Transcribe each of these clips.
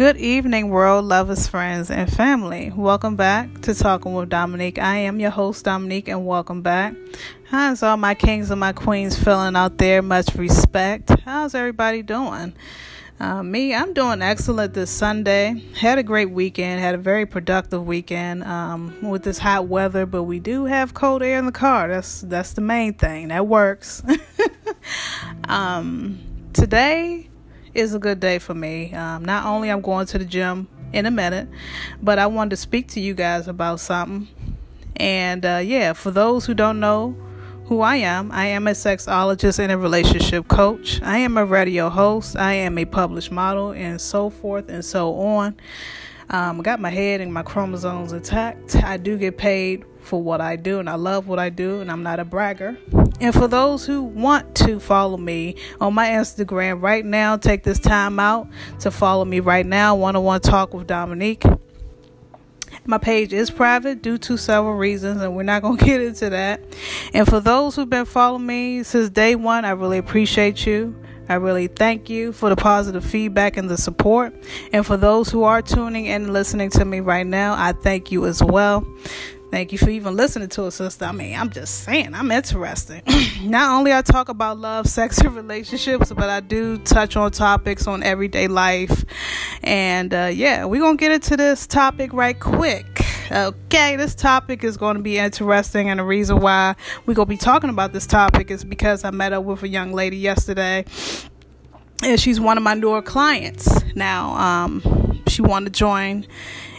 Good evening, world lovers, friends, and family. Welcome back to Talking with Dominique. I am your host, Dominique, and welcome back. How's all my kings and my queens feeling out there? Much respect. How's everybody doing? Uh, me, I'm doing excellent this Sunday. Had a great weekend. Had a very productive weekend um, with this hot weather, but we do have cold air in the car. That's that's the main thing. That works. um, today is a good day for me. Um, not only I'm going to the gym in a minute, but I wanted to speak to you guys about something. And uh, yeah, for those who don't know who I am, I am a sexologist and a relationship coach. I am a radio host. I am a published model, and so forth and so on. Um, I got my head and my chromosomes intact. I do get paid for what I do, and I love what I do, and I'm not a bragger. And for those who want to follow me on my Instagram right now, take this time out to follow me right now. One on one talk with Dominique. My page is private due to several reasons, and we're not going to get into that. And for those who've been following me since day one, I really appreciate you. I really thank you for the positive feedback and the support. And for those who are tuning in and listening to me right now, I thank you as well. Thank you for even listening to it, sister. I mean, I'm just saying, I'm interested. Not only I talk about love, sex, and relationships, but I do touch on topics on everyday life. And uh, yeah, we're going to get into this topic right quick. Okay, this topic is going to be interesting, and the reason why we're going to be talking about this topic is because I met up with a young lady yesterday, and she's one of my newer clients. Now, um, she wanted to join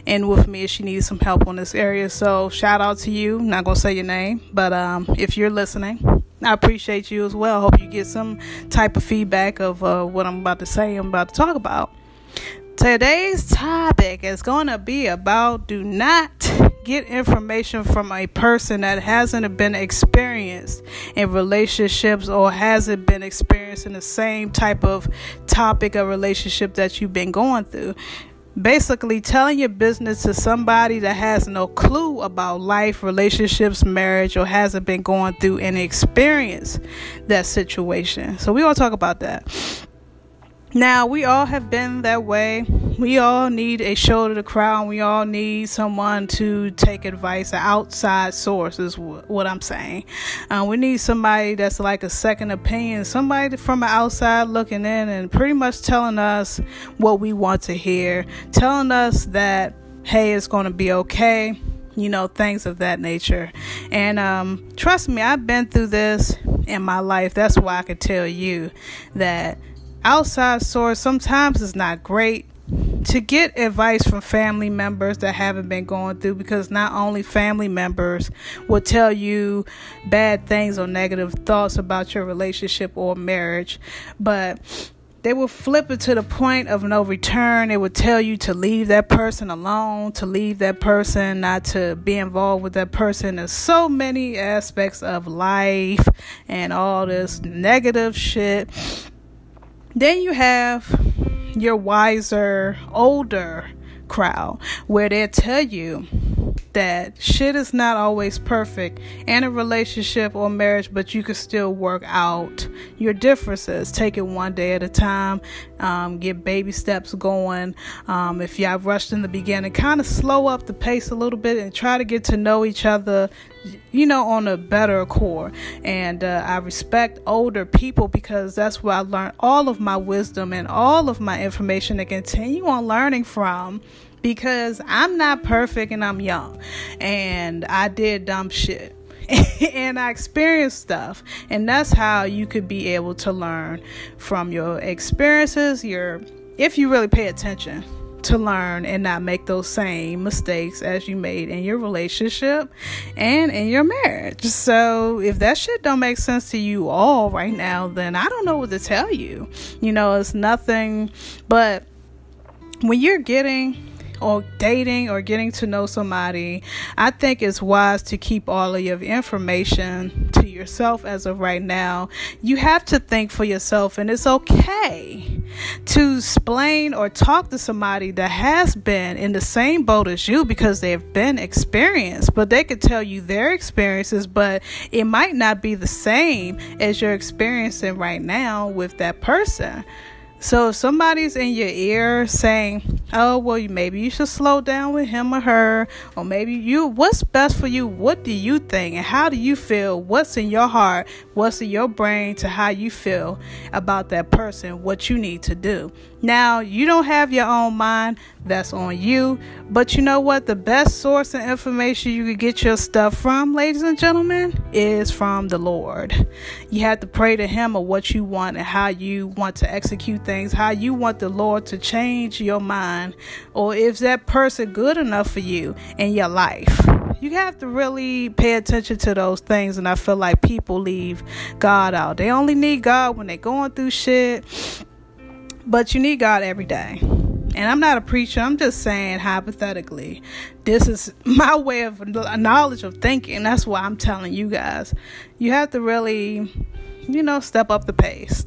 in with me if she needs some help on this area. So, shout out to you. Not to say your name, but um, if you're listening, I appreciate you as well. Hope you get some type of feedback of uh, what I'm about to say, I'm about to talk about. Today's topic is going to be about do not get information from a person that hasn't been experienced in relationships or hasn't been experienced in the same type of topic of relationship that you've been going through. Basically, telling your business to somebody that has no clue about life, relationships, marriage, or hasn't been going through any experience that situation. So, we're to talk about that. Now, we all have been that way. We all need a shoulder to cry on. We all need someone to take advice, an outside source, is what I'm saying. Uh, we need somebody that's like a second opinion, somebody from the outside looking in and pretty much telling us what we want to hear, telling us that, hey, it's going to be okay you know, things of that nature. And um, trust me, I've been through this in my life. That's why I could tell you that outside source sometimes is not great to get advice from family members that haven't been going through because not only family members will tell you bad things or negative thoughts about your relationship or marriage, but they will flip it to the point of no return. They would tell you to leave that person alone, to leave that person, not to be involved with that person. There's so many aspects of life and all this negative shit then you have your wiser, older crowd where they tell you that shit is not always perfect in a relationship or marriage, but you can still work out your differences. Take it one day at a time, um, get baby steps going. Um, if y'all rushed in the beginning, kind of slow up the pace a little bit and try to get to know each other you know, on a better core. And uh, I respect older people because that's where I learned all of my wisdom and all of my information to continue on learning from. Because I'm not perfect and I'm young, and I did dumb shit. and I experienced stuff. And that's how you could be able to learn from your experiences, your if you really pay attention to learn and not make those same mistakes as you made in your relationship and in your marriage. So, if that shit don't make sense to you all right now, then I don't know what to tell you. You know, it's nothing but when you're getting or dating or getting to know somebody, I think it's wise to keep all of your information to yourself as of right now. You have to think for yourself, and it's okay to explain or talk to somebody that has been in the same boat as you because they've been experienced, but they could tell you their experiences, but it might not be the same as you're experiencing right now with that person. So if somebody's in your ear saying, "Oh, well, maybe you should slow down with him or her," or maybe you, what's best for you? What do you think, and how do you feel? What's in your heart? What's in your brain to how you feel about that person? What you need to do. Now, you don't have your own mind. That's on you. But you know what? The best source of information you could get your stuff from, ladies and gentlemen, is from the Lord. You have to pray to Him of what you want and how you want to execute things, how you want the Lord to change your mind, or if that person good enough for you in your life. You have to really pay attention to those things, and I feel like people leave God out. They only need God when they're going through shit but you need God every day. And I'm not a preacher, I'm just saying hypothetically. This is my way of knowledge of thinking. That's why I'm telling you guys. You have to really, you know, step up the pace.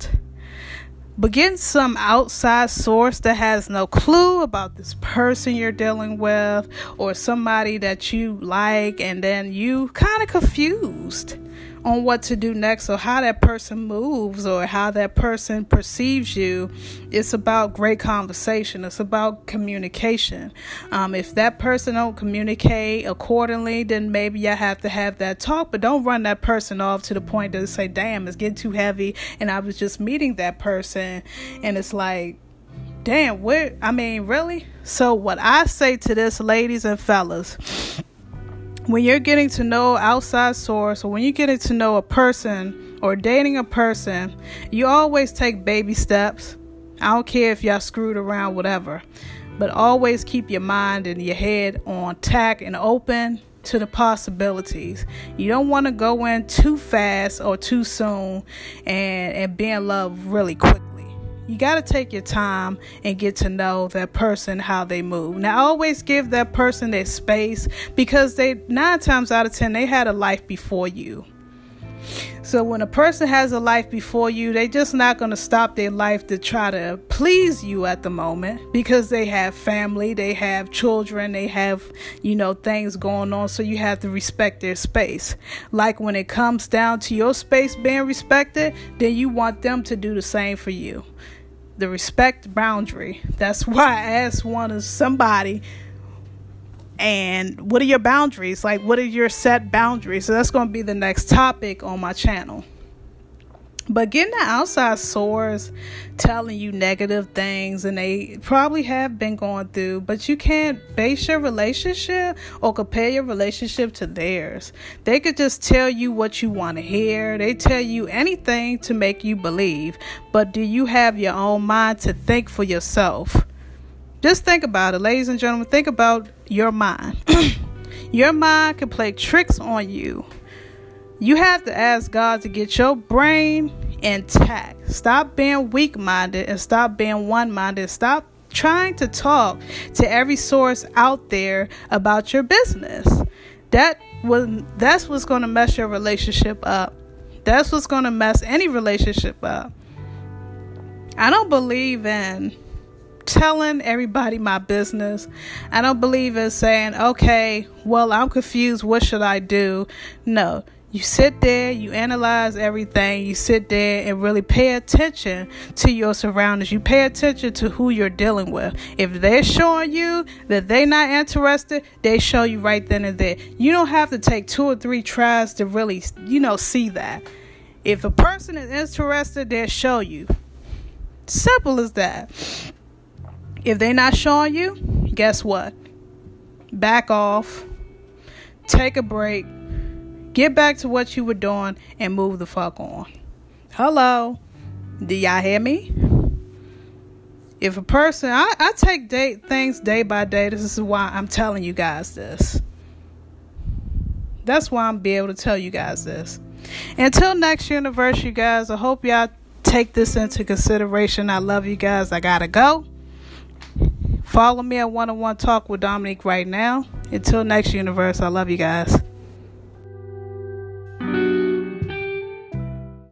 But getting some outside source that has no clue about this person you're dealing with or somebody that you like, and then you kind of confused on what to do next or how that person moves or how that person perceives you. It's about great conversation. It's about communication. Um, if that person don't communicate accordingly, then maybe you have to have that talk. But don't run that person off to the point that say, "Damn, it's getting too heavy," and I was just meeting that person, and it's like damn, where I mean, really? So what I say to this, ladies and fellas, when you're getting to know outside source or when you're getting to know a person or dating a person, you always take baby steps. I don't care if y'all screwed around, whatever, but always keep your mind and your head on tack and open to the possibilities. You don't want to go in too fast or too soon and, and be in love really quickly you got to take your time and get to know that person how they move. Now always give that person their space because they nine times out of ten they had a life before you. So when a person has a life before you they just not going to stop their life to try to please you at the moment because they have family they have children they have you know things going on. So you have to respect their space. Like when it comes down to your space being respected then you want them to do the same for you the respect boundary. That's why I asked one of somebody, and what are your boundaries? Like, what are your set boundaries? So that's going to be the next topic on my channel. But getting the outside source telling you negative things, and they probably have been going through, but you can't base your relationship or compare your relationship to theirs. They could just tell you what you want to hear, they tell you anything to make you believe. But do you have your own mind to think for yourself? Just think about it, ladies and gentlemen. Think about your mind. your mind can play tricks on you you have to ask God to get your brain intact. Stop being weak minded and stop being one minded. Stop trying to talk to every source out there about your business. That was that's what's going to mess your relationship up. That's what's going to mess any relationship up. I don't believe in telling everybody my business. I don't believe in saying, okay, well, I'm confused. What should I do? No, you sit there, you analyze everything, you sit there and really pay attention to your surroundings. You pay attention to who you're dealing with. If they're showing you that they're not interested, they show you right then and there. You don't have to take two or three tries to really, you know, see that. If a person is interested, they'll show you. Simple as that. If they're not showing you, guess what? Back off. Take a break Get back to what you were doing and move the fuck on. Hello. Do y'all hear me? If a person, I, I take day, things day by day. This is why I'm telling you guys this. That's why I'm be able to tell you guys this. Until next universe, you guys, I hope y'all take this into consideration. I love you guys. I gotta go. Follow me at one on one talk with Dominique right now. Until next universe, I love you guys.